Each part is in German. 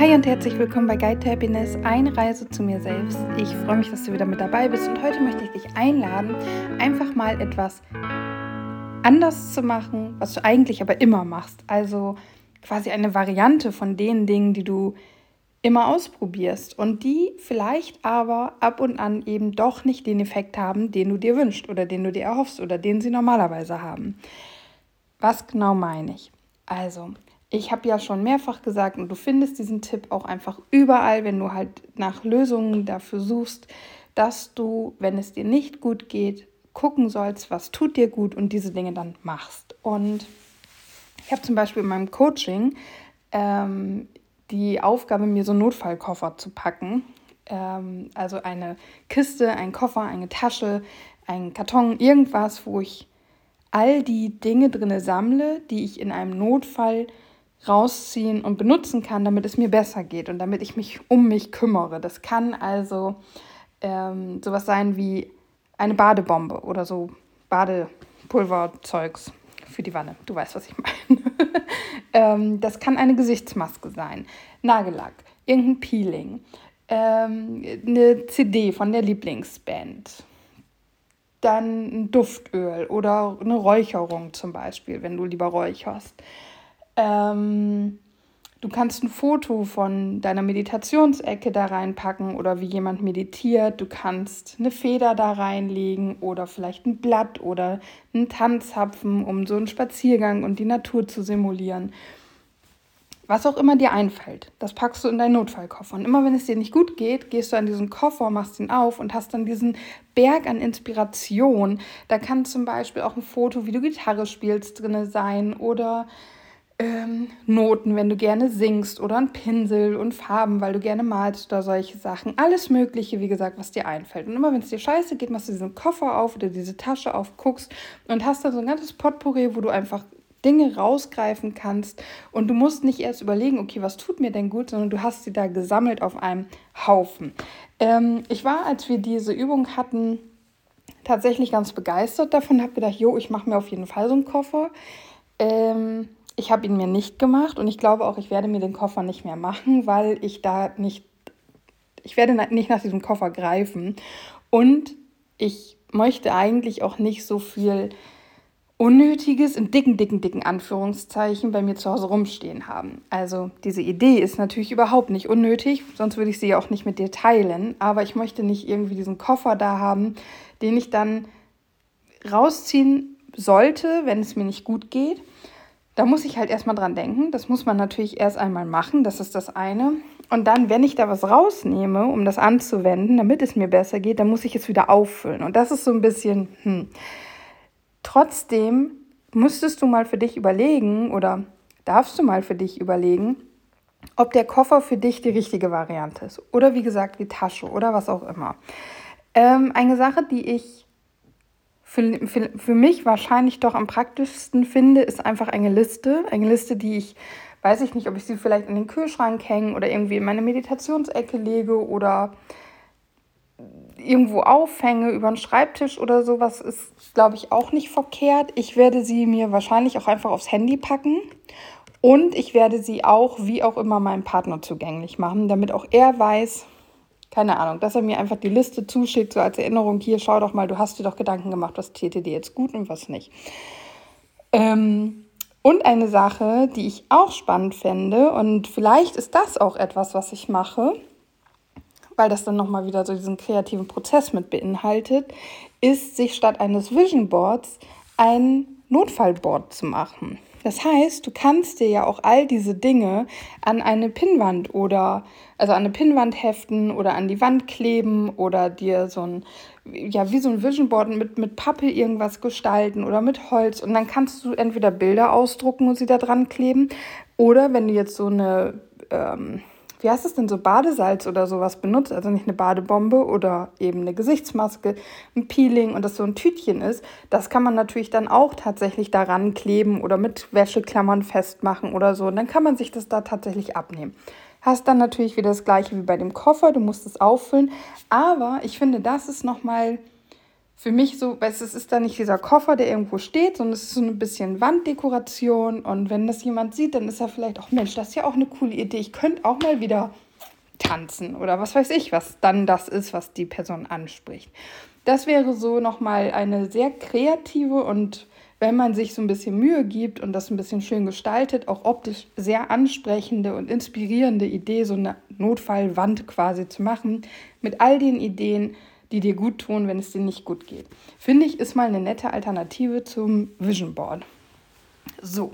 Hi und herzlich willkommen bei Guide to Happiness, eine Reise zu mir selbst. Ich freue mich, dass du wieder mit dabei bist und heute möchte ich dich einladen, einfach mal etwas anders zu machen, was du eigentlich aber immer machst. Also quasi eine Variante von den Dingen, die du immer ausprobierst und die vielleicht aber ab und an eben doch nicht den Effekt haben, den du dir wünschst oder den du dir erhoffst oder den sie normalerweise haben. Was genau meine ich? Also, ich habe ja schon mehrfach gesagt und du findest diesen Tipp auch einfach überall, wenn du halt nach Lösungen dafür suchst, dass du, wenn es dir nicht gut geht, gucken sollst, was tut dir gut und diese Dinge dann machst. Und ich habe zum Beispiel in meinem Coaching ähm, die Aufgabe, mir so einen Notfallkoffer zu packen. Ähm, also eine Kiste, ein Koffer, eine Tasche, ein Karton, irgendwas, wo ich all die Dinge drin sammle, die ich in einem Notfall rausziehen und benutzen kann, damit es mir besser geht und damit ich mich um mich kümmere. Das kann also ähm, sowas sein wie eine Badebombe oder so Badepulverzeugs für die Wanne. Du weißt, was ich meine. ähm, das kann eine Gesichtsmaske sein, Nagellack, irgendein Peeling, ähm, eine CD von der Lieblingsband, dann ein Duftöl oder eine Räucherung zum Beispiel, wenn du lieber räucherst. Ähm, du kannst ein Foto von deiner Meditationsecke da reinpacken oder wie jemand meditiert. Du kannst eine Feder da reinlegen oder vielleicht ein Blatt oder einen Tanzapfen, um so einen Spaziergang und die Natur zu simulieren. Was auch immer dir einfällt, das packst du in deinen Notfallkoffer. Und immer wenn es dir nicht gut geht, gehst du an diesen Koffer, machst ihn auf und hast dann diesen Berg an Inspiration. Da kann zum Beispiel auch ein Foto, wie du Gitarre spielst, drin sein oder ähm, Noten, wenn du gerne singst oder ein Pinsel und Farben, weil du gerne malst oder solche Sachen. Alles Mögliche, wie gesagt, was dir einfällt. Und immer wenn es dir scheiße geht, machst du diesen Koffer auf oder diese Tasche auf, guckst und hast dann so ein ganzes Potpourri, wo du einfach Dinge rausgreifen kannst und du musst nicht erst überlegen, okay, was tut mir denn gut, sondern du hast sie da gesammelt auf einem Haufen. Ähm, ich war, als wir diese Übung hatten, tatsächlich ganz begeistert davon, habe gedacht, jo, ich mache mir auf jeden Fall so einen Koffer. Ähm, ich habe ihn mir nicht gemacht und ich glaube auch, ich werde mir den Koffer nicht mehr machen, weil ich da nicht, ich werde nicht nach diesem Koffer greifen und ich möchte eigentlich auch nicht so viel Unnötiges in dicken, dicken, dicken Anführungszeichen bei mir zu Hause rumstehen haben. Also diese Idee ist natürlich überhaupt nicht unnötig, sonst würde ich sie ja auch nicht mit dir teilen. Aber ich möchte nicht irgendwie diesen Koffer da haben, den ich dann rausziehen sollte, wenn es mir nicht gut geht. Da muss ich halt erstmal dran denken. Das muss man natürlich erst einmal machen, das ist das eine. Und dann, wenn ich da was rausnehme, um das anzuwenden, damit es mir besser geht, dann muss ich es wieder auffüllen. Und das ist so ein bisschen, hm Trotzdem müsstest du mal für dich überlegen oder darfst du mal für dich überlegen, ob der Koffer für dich die richtige Variante ist. Oder wie gesagt, die Tasche oder was auch immer. Ähm, eine Sache, die ich für, für, für mich wahrscheinlich doch am praktischsten finde, ist einfach eine Liste. Eine Liste, die ich, weiß ich nicht, ob ich sie vielleicht in den Kühlschrank hänge oder irgendwie in meine Meditationsecke lege oder irgendwo aufhänge, über den Schreibtisch oder sowas, ist, glaube ich, auch nicht verkehrt. Ich werde sie mir wahrscheinlich auch einfach aufs Handy packen. Und ich werde sie auch, wie auch immer, meinem Partner zugänglich machen, damit auch er weiß, keine Ahnung, dass er mir einfach die Liste zuschickt, so als Erinnerung, hier, schau doch mal, du hast dir doch Gedanken gemacht, was täte dir jetzt gut und was nicht. Ähm, und eine Sache, die ich auch spannend fände, und vielleicht ist das auch etwas, was ich mache, weil das dann nochmal wieder so diesen kreativen Prozess mit beinhaltet, ist, sich statt eines Vision Boards ein Notfallboard zu machen. Das heißt, du kannst dir ja auch all diese Dinge an eine Pinnwand oder also an eine Pinnwand heften oder an die Wand kleben oder dir so ein ja wie so ein Vision Board mit mit Pappe irgendwas gestalten oder mit Holz. Und dann kannst du entweder Bilder ausdrucken und sie da dran kleben. Oder wenn du jetzt so eine ähm, wie heißt es denn, so Badesalz oder sowas benutzt, also nicht eine Badebombe oder eben eine Gesichtsmaske, ein Peeling und das so ein Tütchen ist, das kann man natürlich dann auch tatsächlich daran kleben oder mit Wäscheklammern festmachen oder so. Und dann kann man sich das da tatsächlich abnehmen. Hast dann natürlich wieder das gleiche wie bei dem Koffer, du musst es auffüllen. Aber ich finde, das ist nochmal für mich so, weißt, es ist da nicht dieser Koffer, der irgendwo steht, sondern es ist so ein bisschen Wanddekoration. Und wenn das jemand sieht, dann ist er vielleicht auch, Mensch, das ist ja auch eine coole Idee. Ich könnte auch mal wieder tanzen oder was weiß ich, was dann das ist, was die Person anspricht. Das wäre so nochmal eine sehr kreative und wenn man sich so ein bisschen Mühe gibt und das ein bisschen schön gestaltet, auch optisch sehr ansprechende und inspirierende Idee, so eine Notfallwand quasi zu machen, mit all den Ideen, die dir gut tun, wenn es dir nicht gut geht. Finde ich, ist mal eine nette Alternative zum Vision Board. So,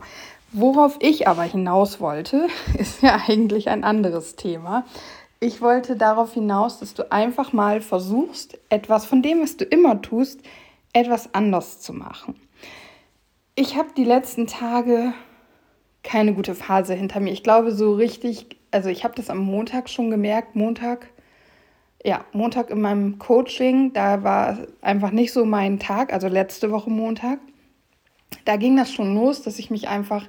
worauf ich aber hinaus wollte, ist ja eigentlich ein anderes Thema. Ich wollte darauf hinaus, dass du einfach mal versuchst, etwas von dem, was du immer tust, etwas anders zu machen. Ich habe die letzten Tage keine gute Phase hinter mir. Ich glaube so richtig, also ich habe das am Montag schon gemerkt, Montag ja, Montag in meinem Coaching, da war einfach nicht so mein Tag, also letzte Woche Montag. Da ging das schon los, dass ich mich einfach,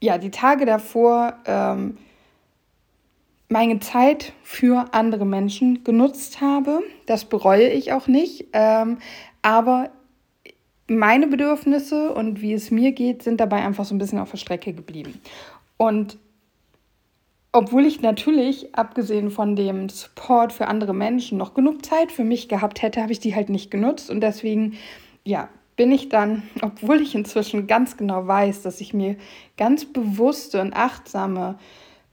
ja, die Tage davor ähm, meine Zeit für andere Menschen genutzt habe. Das bereue ich auch nicht. Ähm, aber meine Bedürfnisse und wie es mir geht, sind dabei einfach so ein bisschen auf der Strecke geblieben. Und obwohl ich natürlich, abgesehen von dem Support für andere Menschen, noch genug Zeit für mich gehabt hätte, habe ich die halt nicht genutzt. Und deswegen, ja, bin ich dann, obwohl ich inzwischen ganz genau weiß, dass ich mir ganz bewusste und achtsame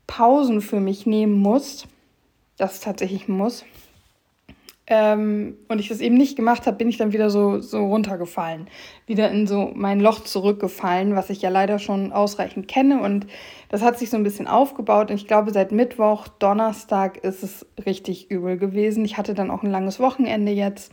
Pausen für mich nehmen muss, das tatsächlich muss, ähm, und ich das eben nicht gemacht habe, bin ich dann wieder so, so runtergefallen. Wieder in so mein Loch zurückgefallen, was ich ja leider schon ausreichend kenne. Und das hat sich so ein bisschen aufgebaut. Und ich glaube, seit Mittwoch, Donnerstag ist es richtig übel gewesen. Ich hatte dann auch ein langes Wochenende jetzt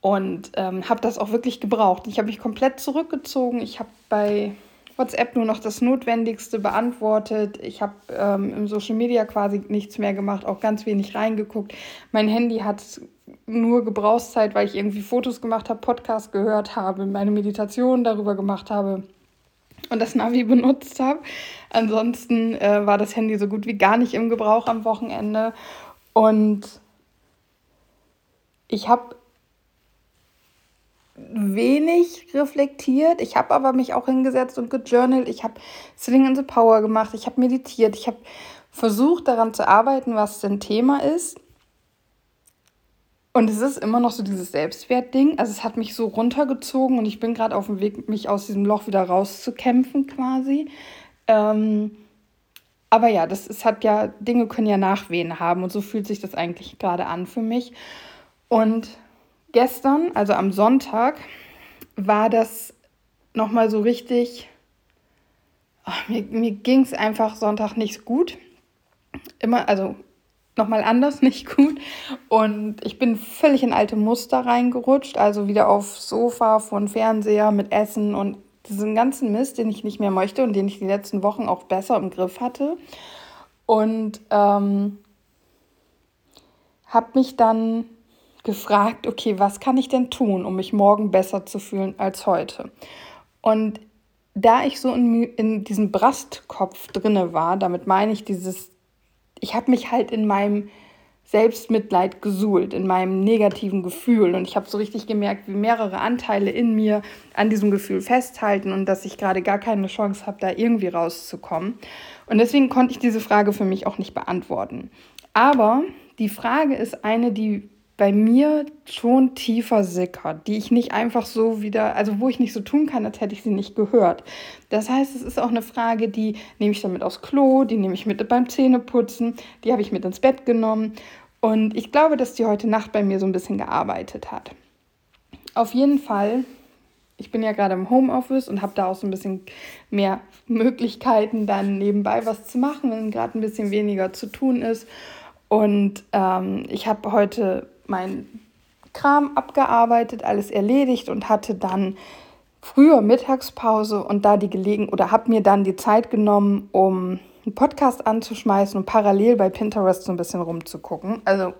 und ähm, habe das auch wirklich gebraucht. Ich habe mich komplett zurückgezogen. Ich habe bei WhatsApp nur noch das Notwendigste beantwortet. Ich habe ähm, im Social Media quasi nichts mehr gemacht, auch ganz wenig reingeguckt. Mein Handy hat nur Gebrauchszeit, weil ich irgendwie Fotos gemacht habe, Podcast gehört habe, meine Meditation darüber gemacht habe und das Navi benutzt habe. Ansonsten äh, war das Handy so gut wie gar nicht im Gebrauch am Wochenende. Und ich habe wenig reflektiert. Ich habe aber mich auch hingesetzt und gejournalt. Ich habe Sitting in the Power gemacht. Ich habe meditiert. Ich habe versucht daran zu arbeiten, was denn Thema ist. Und es ist immer noch so dieses Selbstwertding. Also es hat mich so runtergezogen und ich bin gerade auf dem Weg, mich aus diesem Loch wieder rauszukämpfen quasi. Ähm, aber ja, das es hat ja, Dinge können ja Nachwehen haben und so fühlt sich das eigentlich gerade an für mich. Und gestern, also am Sonntag, war das nochmal so richtig, ach, mir, mir ging es einfach Sonntag nicht gut. Immer, also nochmal anders, nicht gut. Und ich bin völlig in alte Muster reingerutscht, also wieder auf Sofa von Fernseher mit Essen und diesen ganzen Mist, den ich nicht mehr möchte und den ich die letzten Wochen auch besser im Griff hatte. Und ähm, habe mich dann gefragt, okay, was kann ich denn tun, um mich morgen besser zu fühlen als heute? Und da ich so in, in diesem Brastkopf drinne war, damit meine ich dieses ich habe mich halt in meinem Selbstmitleid gesuhlt, in meinem negativen Gefühl. Und ich habe so richtig gemerkt, wie mehrere Anteile in mir an diesem Gefühl festhalten und dass ich gerade gar keine Chance habe, da irgendwie rauszukommen. Und deswegen konnte ich diese Frage für mich auch nicht beantworten. Aber die Frage ist eine, die bei mir schon tiefer sickert, die ich nicht einfach so wieder, also wo ich nicht so tun kann, als hätte ich sie nicht gehört. Das heißt, es ist auch eine Frage, die nehme ich dann mit aufs Klo, die nehme ich mit beim Zähneputzen, die habe ich mit ins Bett genommen. Und ich glaube, dass die heute Nacht bei mir so ein bisschen gearbeitet hat. Auf jeden Fall, ich bin ja gerade im Homeoffice und habe da auch so ein bisschen mehr Möglichkeiten, dann nebenbei was zu machen, wenn gerade ein bisschen weniger zu tun ist. Und ähm, ich habe heute mein Kram abgearbeitet, alles erledigt und hatte dann früher Mittagspause und da die Gelegen oder habe mir dann die Zeit genommen, um einen Podcast anzuschmeißen und parallel bei Pinterest so ein bisschen rumzugucken. Also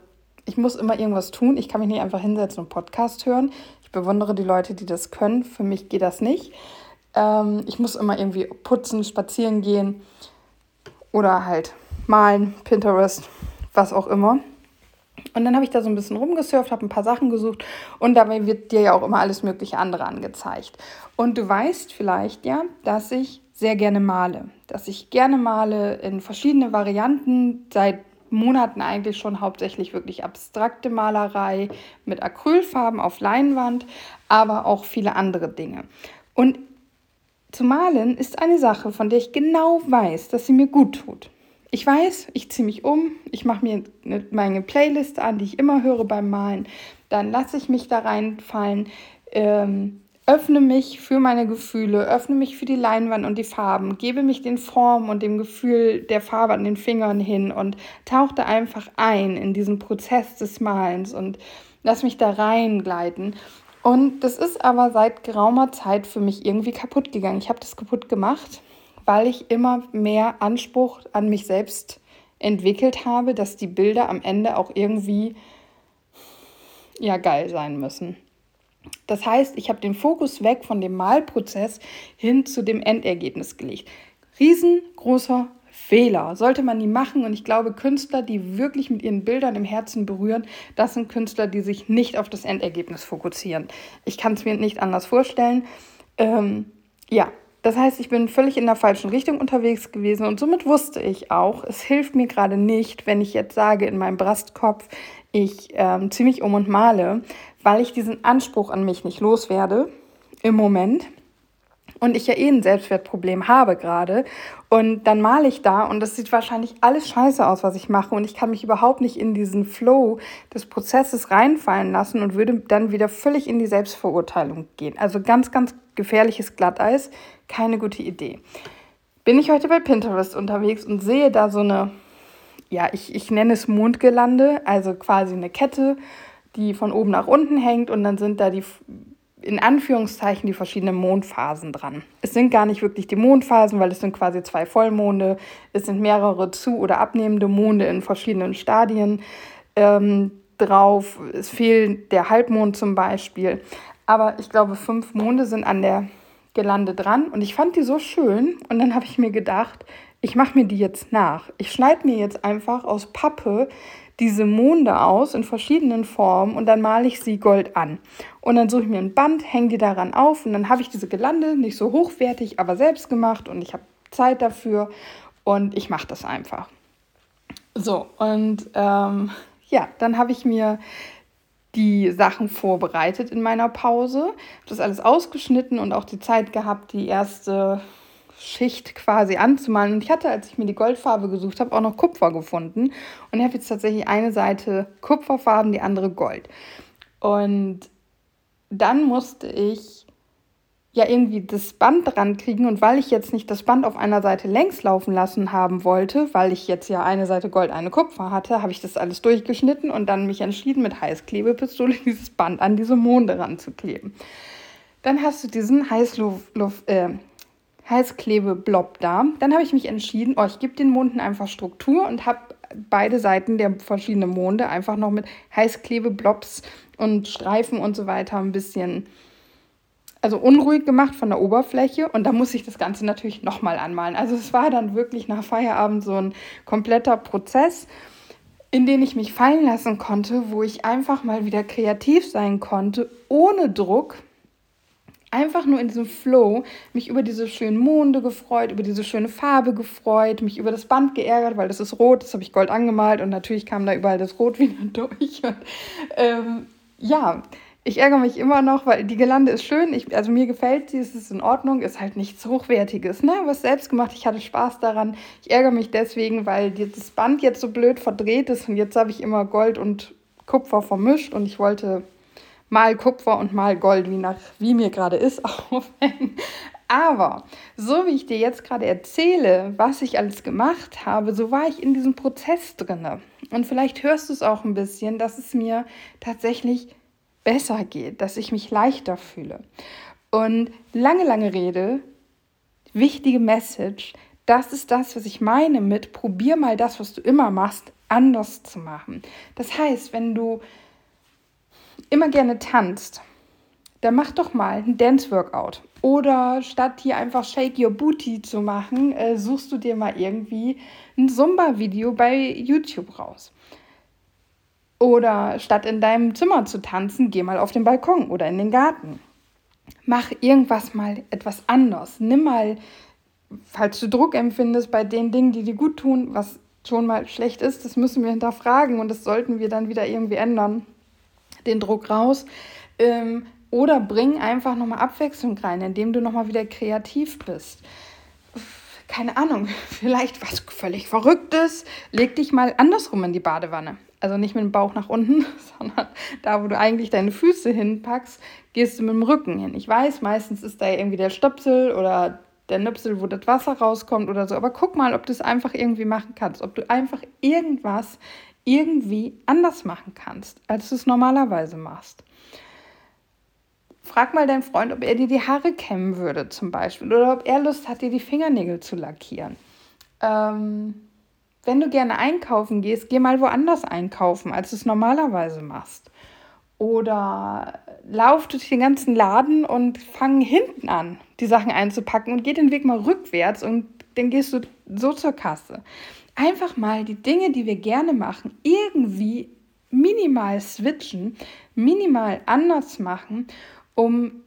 ich muss immer irgendwas tun. Ich kann mich nicht einfach hinsetzen und Podcast hören. Ich bewundere die Leute, die das können. Für mich geht das nicht. Ähm, ich muss immer irgendwie putzen, spazieren gehen oder halt malen, Pinterest, was auch immer. Und dann habe ich da so ein bisschen rumgesurft, habe ein paar Sachen gesucht und dabei wird dir ja auch immer alles mögliche andere angezeigt. Und du weißt vielleicht ja, dass ich sehr gerne male, dass ich gerne male in verschiedene Varianten, seit Monaten eigentlich schon hauptsächlich wirklich abstrakte Malerei mit Acrylfarben auf Leinwand, aber auch viele andere Dinge. Und zu malen ist eine Sache, von der ich genau weiß, dass sie mir gut tut. Ich weiß, ich ziehe mich um, ich mache mir eine, meine Playlist an, die ich immer höre beim Malen, dann lasse ich mich da reinfallen. Ähm, öffne mich für meine Gefühle, öffne mich für die Leinwand und die Farben, gebe mich den Formen und dem Gefühl der Farbe an den Fingern hin und tauchte einfach ein in diesen Prozess des Malens und lass mich da reingleiten. Und das ist aber seit geraumer Zeit für mich irgendwie kaputt gegangen. Ich habe das kaputt gemacht, weil ich immer mehr Anspruch an mich selbst entwickelt habe, dass die Bilder am Ende auch irgendwie ja geil sein müssen. Das heißt, ich habe den Fokus weg von dem Malprozess hin zu dem Endergebnis gelegt. Riesengroßer Fehler. Sollte man nie machen. Und ich glaube, Künstler, die wirklich mit ihren Bildern im Herzen berühren, das sind Künstler, die sich nicht auf das Endergebnis fokussieren. Ich kann es mir nicht anders vorstellen. Ähm, ja, das heißt, ich bin völlig in der falschen Richtung unterwegs gewesen und somit wusste ich auch, es hilft mir gerade nicht, wenn ich jetzt sage in meinem Brastkopf, ich ähm, ziehe mich um und male, weil ich diesen Anspruch an mich nicht loswerde im Moment und ich ja eh ein Selbstwertproblem habe gerade und dann male ich da und das sieht wahrscheinlich alles scheiße aus, was ich mache und ich kann mich überhaupt nicht in diesen Flow des Prozesses reinfallen lassen und würde dann wieder völlig in die Selbstverurteilung gehen. Also ganz, ganz gefährliches Glatteis, keine gute Idee. Bin ich heute bei Pinterest unterwegs und sehe da so eine, ja, ich, ich nenne es Mondgelande, also quasi eine Kette die von oben nach unten hängt und dann sind da die in Anführungszeichen die verschiedenen Mondphasen dran. Es sind gar nicht wirklich die Mondphasen, weil es sind quasi zwei Vollmonde, es sind mehrere zu- oder abnehmende Monde in verschiedenen Stadien ähm, drauf. Es fehlt der Halbmond zum Beispiel. Aber ich glaube, fünf Monde sind an der Gelande dran und ich fand die so schön und dann habe ich mir gedacht, ich mache mir die jetzt nach. Ich schneide mir jetzt einfach aus Pappe diese Monde aus in verschiedenen Formen und dann male ich sie gold an. Und dann suche ich mir ein Band, hänge die daran auf und dann habe ich diese Gelande nicht so hochwertig, aber selbst gemacht und ich habe Zeit dafür und ich mache das einfach. So, und ähm, ja, dann habe ich mir die Sachen vorbereitet in meiner Pause, das alles ausgeschnitten und auch die Zeit gehabt, die erste Schicht quasi anzumalen. Und ich hatte, als ich mir die Goldfarbe gesucht habe, auch noch Kupfer gefunden. Und ich habe jetzt tatsächlich eine Seite Kupferfarben, die andere Gold. Und dann musste ich ja irgendwie das Band dran kriegen. Und weil ich jetzt nicht das Band auf einer Seite längs laufen lassen haben wollte, weil ich jetzt ja eine Seite Gold, eine Kupfer hatte, habe ich das alles durchgeschnitten und dann mich entschieden, mit Heißklebepistole dieses Band an diese Monde ranzukleben. Dann hast du diesen Heißluft, äh, Heißklebeblob da. Dann habe ich mich entschieden, oh, ich gebe den Monden einfach Struktur und habe beide Seiten der verschiedenen Monde einfach noch mit Heißklebeblobs und Streifen und so weiter ein bisschen also unruhig gemacht von der Oberfläche und da muss ich das Ganze natürlich nochmal anmalen. Also es war dann wirklich nach Feierabend so ein kompletter Prozess, in den ich mich fallen lassen konnte, wo ich einfach mal wieder kreativ sein konnte, ohne Druck, einfach nur in diesem Flow mich über diese schönen Monde gefreut, über diese schöne Farbe gefreut, mich über das Band geärgert, weil das ist rot, das habe ich gold angemalt und natürlich kam da überall das Rot wieder durch. Und, ähm, ja, ich ärgere mich immer noch, weil die Gelande ist schön, ich, also mir gefällt sie, es ist in Ordnung, ist halt nichts Hochwertiges, ne? Was selbst gemacht, ich hatte Spaß daran. Ich ärgere mich deswegen, weil das Band jetzt so blöd verdreht ist und jetzt habe ich immer Gold und Kupfer vermischt und ich wollte mal Kupfer und mal Gold, wie, nach, wie mir gerade ist, aufhängen. Aber so wie ich dir jetzt gerade erzähle, was ich alles gemacht habe, so war ich in diesem Prozess drinne. Und vielleicht hörst du es auch ein bisschen, dass es mir tatsächlich besser geht, dass ich mich leichter fühle. Und lange, lange Rede, wichtige Message, das ist das, was ich meine mit probier mal das, was du immer machst, anders zu machen. Das heißt, wenn du immer gerne tanzt, dann mach doch mal ein Dance-Workout. Oder statt hier einfach Shake Your Booty zu machen, äh, suchst du dir mal irgendwie ein Zumba-Video bei YouTube raus. Oder statt in deinem Zimmer zu tanzen, geh mal auf den Balkon oder in den Garten. Mach irgendwas mal etwas anders. Nimm mal, falls du Druck empfindest bei den Dingen, die dir gut tun, was schon mal schlecht ist, das müssen wir hinterfragen und das sollten wir dann wieder irgendwie ändern. Den Druck raus. Ähm, oder bring einfach nochmal Abwechslung rein, indem du nochmal wieder kreativ bist. Keine Ahnung, vielleicht was völlig Verrücktes. Leg dich mal andersrum in die Badewanne. Also nicht mit dem Bauch nach unten, sondern da, wo du eigentlich deine Füße hinpackst, gehst du mit dem Rücken hin. Ich weiß, meistens ist da irgendwie der Stöpsel oder der Nüpsel, wo das Wasser rauskommt oder so. Aber guck mal, ob du es einfach irgendwie machen kannst. Ob du einfach irgendwas irgendwie anders machen kannst, als du es normalerweise machst. Frag mal deinen Freund, ob er dir die Haare kämmen würde, zum Beispiel. Oder ob er Lust hat, dir die Fingernägel zu lackieren. Ähm, wenn du gerne einkaufen gehst, geh mal woanders einkaufen, als du es normalerweise machst. Oder lauf durch den ganzen Laden und fang hinten an, die Sachen einzupacken und geh den Weg mal rückwärts und dann gehst du so zur Kasse. Einfach mal die Dinge, die wir gerne machen, irgendwie minimal switchen, minimal anders machen, um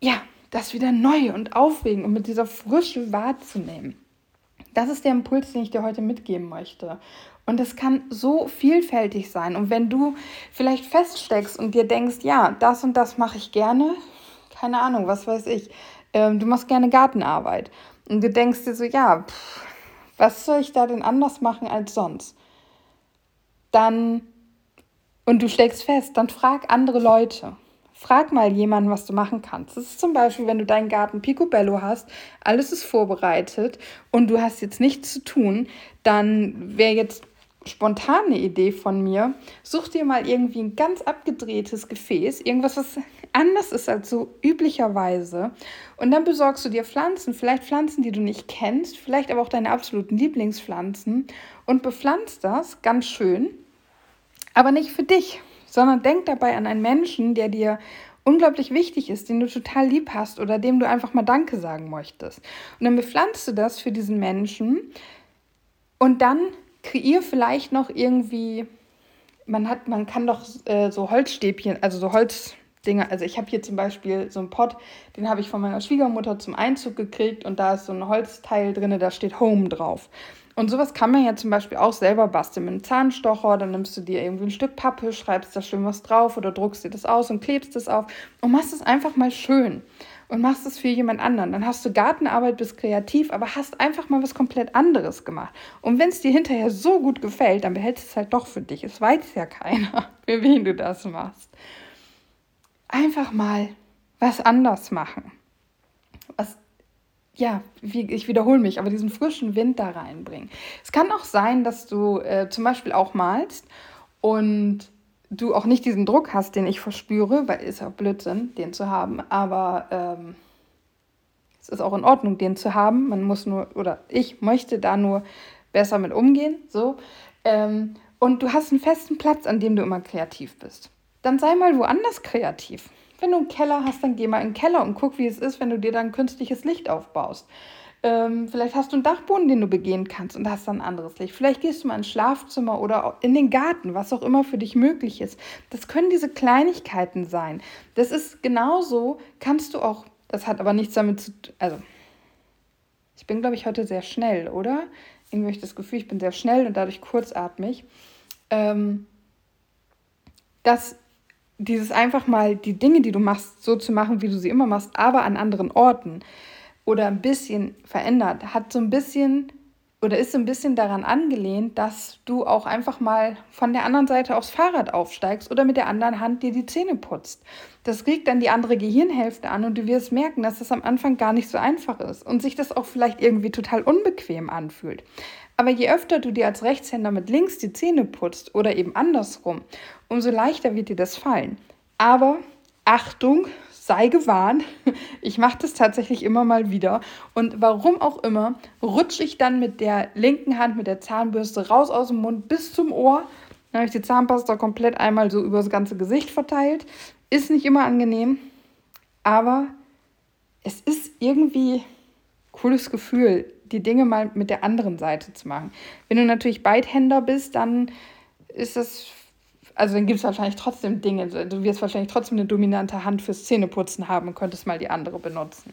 ja, das wieder neu und aufregend und mit dieser Frische wahrzunehmen. Das ist der Impuls, den ich dir heute mitgeben möchte. Und es kann so vielfältig sein. Und wenn du vielleicht feststeckst und dir denkst, ja, das und das mache ich gerne, keine Ahnung, was weiß ich, ähm, du machst gerne Gartenarbeit. Und du denkst dir so, ja, pff, was soll ich da denn anders machen als sonst? Dann, und du steckst fest, dann frag andere Leute. Frag mal jemanden, was du machen kannst. Das ist zum Beispiel, wenn du deinen Garten Picobello hast, alles ist vorbereitet und du hast jetzt nichts zu tun, dann wäre jetzt spontane Idee von mir, such dir mal irgendwie ein ganz abgedrehtes Gefäß, irgendwas, was anders ist als so üblicherweise. Und dann besorgst du dir Pflanzen, vielleicht Pflanzen, die du nicht kennst, vielleicht aber auch deine absoluten Lieblingspflanzen und bepflanzt das ganz schön, aber nicht für dich, sondern denk dabei an einen Menschen, der dir unglaublich wichtig ist, den du total lieb hast oder dem du einfach mal Danke sagen möchtest. Und dann bepflanzt du das für diesen Menschen und dann kreier vielleicht noch irgendwie, man hat, man kann doch äh, so Holzstäbchen, also so Holzdinge, also ich habe hier zum Beispiel so einen Pott, den habe ich von meiner Schwiegermutter zum Einzug gekriegt und da ist so ein Holzteil drin, da steht Home drauf. Und sowas kann man ja zum Beispiel auch selber basteln mit einem Zahnstocher. Dann nimmst du dir irgendwie ein Stück Pappe, schreibst da schön was drauf oder druckst dir das aus und klebst es auf und machst es einfach mal schön und machst es für jemand anderen. Dann hast du Gartenarbeit, bist kreativ, aber hast einfach mal was komplett anderes gemacht. Und wenn es dir hinterher so gut gefällt, dann behältst du es halt doch für dich. Es weiß ja keiner, für wen du das machst. Einfach mal was anders machen. Was, ja, wie, ich wiederhole mich, aber diesen frischen Wind da reinbringen. Es kann auch sein, dass du äh, zum Beispiel auch malst und du auch nicht diesen Druck hast, den ich verspüre, weil ist ja Blödsinn, den zu haben, aber ähm, es ist auch in Ordnung, den zu haben. Man muss nur, oder ich möchte da nur besser mit umgehen, so. Ähm, und du hast einen festen Platz, an dem du immer kreativ bist. Dann sei mal woanders kreativ. Wenn du einen Keller hast, dann geh mal in den Keller und guck, wie es ist, wenn du dir dann künstliches Licht aufbaust. Ähm, vielleicht hast du einen Dachboden, den du begehen kannst und hast dann anderes Licht. Vielleicht gehst du mal ins Schlafzimmer oder in den Garten, was auch immer für dich möglich ist. Das können diese Kleinigkeiten sein. Das ist genauso, kannst du auch, das hat aber nichts damit zu tun, also ich bin, glaube ich, heute sehr schnell, oder? Irgendwie habe ich das Gefühl, ich bin sehr schnell und dadurch kurzatmig. Ähm, dass dieses einfach mal die Dinge, die du machst, so zu machen, wie du sie immer machst, aber an anderen Orten oder ein bisschen verändert, hat so ein bisschen oder ist so ein bisschen daran angelehnt, dass du auch einfach mal von der anderen Seite aufs Fahrrad aufsteigst oder mit der anderen Hand dir die Zähne putzt. Das regt dann die andere Gehirnhälfte an und du wirst merken, dass das am Anfang gar nicht so einfach ist und sich das auch vielleicht irgendwie total unbequem anfühlt. Aber je öfter du dir als Rechtshänder mit links die Zähne putzt oder eben andersrum, umso leichter wird dir das fallen. Aber Achtung, sei gewarnt, ich mache das tatsächlich immer mal wieder. Und warum auch immer, rutsche ich dann mit der linken Hand, mit der Zahnbürste raus aus dem Mund bis zum Ohr. Dann habe ich die Zahnpasta komplett einmal so über das ganze Gesicht verteilt. Ist nicht immer angenehm, aber es ist irgendwie cooles Gefühl, die Dinge mal mit der anderen Seite zu machen. Wenn du natürlich Beidhänder bist, dann ist es, also dann gibt es wahrscheinlich trotzdem Dinge, du wirst wahrscheinlich trotzdem eine dominante Hand fürs Zähneputzen haben und könntest mal die andere benutzen.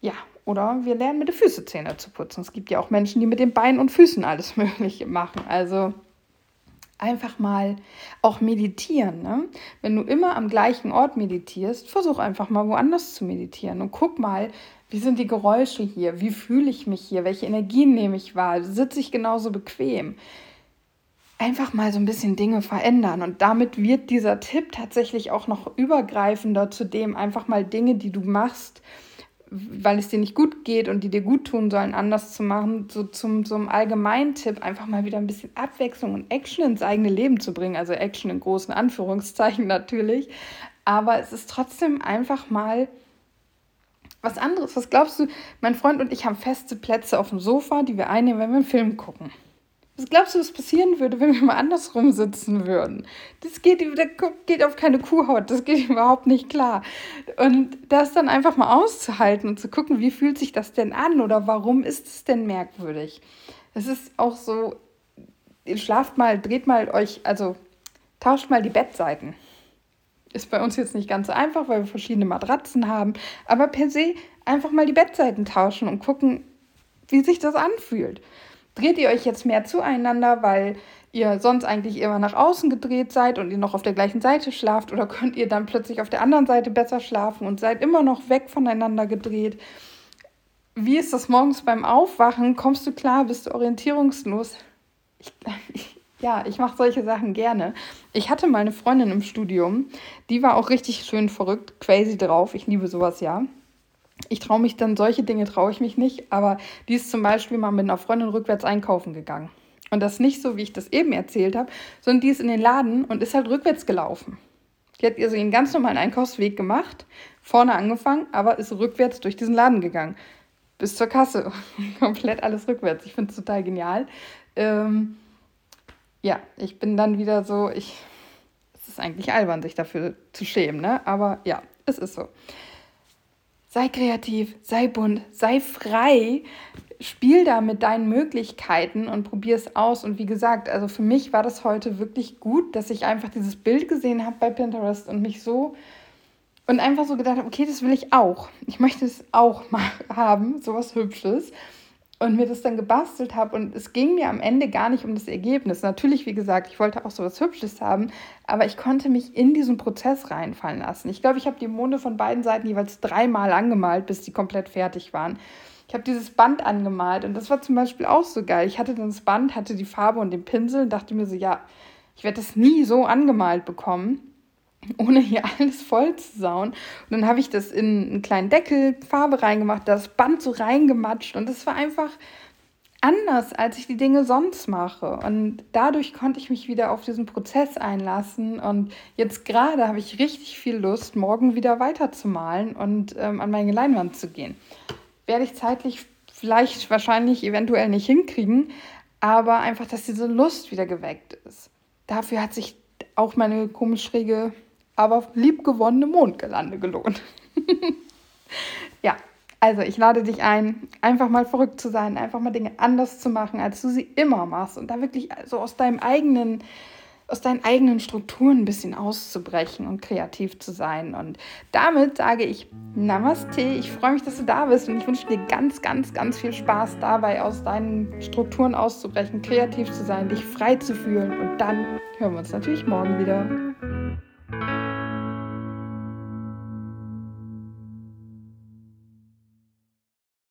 Ja, oder wir lernen mit den Füßen Zähne zu putzen. Es gibt ja auch Menschen, die mit den Beinen und Füßen alles Mögliche machen. Also einfach mal auch meditieren. Ne? Wenn du immer am gleichen Ort meditierst, versuch einfach mal woanders zu meditieren und guck mal, wie sind die Geräusche hier? Wie fühle ich mich hier? Welche Energien nehme ich wahr? Sitze ich genauso bequem? Einfach mal so ein bisschen Dinge verändern. Und damit wird dieser Tipp tatsächlich auch noch übergreifender zu dem, einfach mal Dinge, die du machst, weil es dir nicht gut geht und die dir gut tun sollen, anders zu machen, so zum, zum allgemeinen Tipp, einfach mal wieder ein bisschen Abwechslung und Action ins eigene Leben zu bringen. Also Action in großen Anführungszeichen natürlich. Aber es ist trotzdem einfach mal was anderes. Was glaubst du? Mein Freund und ich haben feste Plätze auf dem Sofa, die wir einnehmen, wenn wir einen Film gucken. Was glaubst du, was passieren würde, wenn wir mal andersrum sitzen würden? Das geht, das geht auf keine Kuhhaut, das geht überhaupt nicht klar. Und das dann einfach mal auszuhalten und zu gucken, wie fühlt sich das denn an oder warum ist es denn merkwürdig? Es ist auch so, schlaft mal, dreht mal euch, also tauscht mal die Bettseiten. Ist bei uns jetzt nicht ganz so einfach, weil wir verschiedene Matratzen haben, aber per se einfach mal die Bettseiten tauschen und gucken, wie sich das anfühlt. Dreht ihr euch jetzt mehr zueinander, weil ihr sonst eigentlich immer nach außen gedreht seid und ihr noch auf der gleichen Seite schlaft? Oder könnt ihr dann plötzlich auf der anderen Seite besser schlafen und seid immer noch weg voneinander gedreht? Wie ist das morgens beim Aufwachen? Kommst du klar? Bist du orientierungslos? Ich, ich, ja, ich mache solche Sachen gerne. Ich hatte mal eine Freundin im Studium, die war auch richtig schön verrückt, crazy drauf. Ich liebe sowas ja. Ich traue mich dann, solche Dinge traue ich mich nicht, aber die ist zum Beispiel mal mit einer Freundin rückwärts einkaufen gegangen. Und das nicht so, wie ich das eben erzählt habe, sondern die ist in den Laden und ist halt rückwärts gelaufen. Die hat also ihren ganz normalen Einkaufsweg gemacht, vorne angefangen, aber ist rückwärts durch diesen Laden gegangen. Bis zur Kasse. Komplett alles rückwärts. Ich finde es total genial. Ähm, ja, ich bin dann wieder so, ich. Es ist eigentlich albern, sich dafür zu schämen, ne? Aber ja, es ist so sei kreativ, sei bunt, sei frei, spiel da mit deinen Möglichkeiten und probier es aus. Und wie gesagt, also für mich war das heute wirklich gut, dass ich einfach dieses Bild gesehen habe bei Pinterest und mich so und einfach so gedacht habe, okay, das will ich auch. Ich möchte es auch mal haben, sowas Hübsches und mir das dann gebastelt habe. Und es ging mir am Ende gar nicht um das Ergebnis. Natürlich, wie gesagt, ich wollte auch so was Hübsches haben, aber ich konnte mich in diesen Prozess reinfallen lassen. Ich glaube, ich habe die Monde von beiden Seiten jeweils dreimal angemalt, bis die komplett fertig waren. Ich habe dieses Band angemalt und das war zum Beispiel auch so geil. Ich hatte dann das Band, hatte die Farbe und den Pinsel und dachte mir so, ja, ich werde das nie so angemalt bekommen ohne hier alles voll zu sauen. Und dann habe ich das in einen kleinen Deckel, Farbe reingemacht, das Band so reingematscht und es war einfach anders, als ich die Dinge sonst mache. Und dadurch konnte ich mich wieder auf diesen Prozess einlassen. Und jetzt gerade habe ich richtig viel Lust, morgen wieder weiterzumalen und ähm, an meine Leinwand zu gehen. Werde ich zeitlich vielleicht wahrscheinlich eventuell nicht hinkriegen, aber einfach, dass diese Lust wieder geweckt ist. Dafür hat sich auch meine komisch schräge aber liebgewonnene Mondgelande gelohnt. ja, also ich lade dich ein, einfach mal verrückt zu sein, einfach mal Dinge anders zu machen, als du sie immer machst und da wirklich so aus deinem eigenen aus deinen eigenen Strukturen ein bisschen auszubrechen und kreativ zu sein. Und damit sage ich Namaste. Ich freue mich, dass du da bist und ich wünsche dir ganz, ganz, ganz viel Spaß dabei, aus deinen Strukturen auszubrechen, kreativ zu sein, dich frei zu fühlen. Und dann hören wir uns natürlich morgen wieder.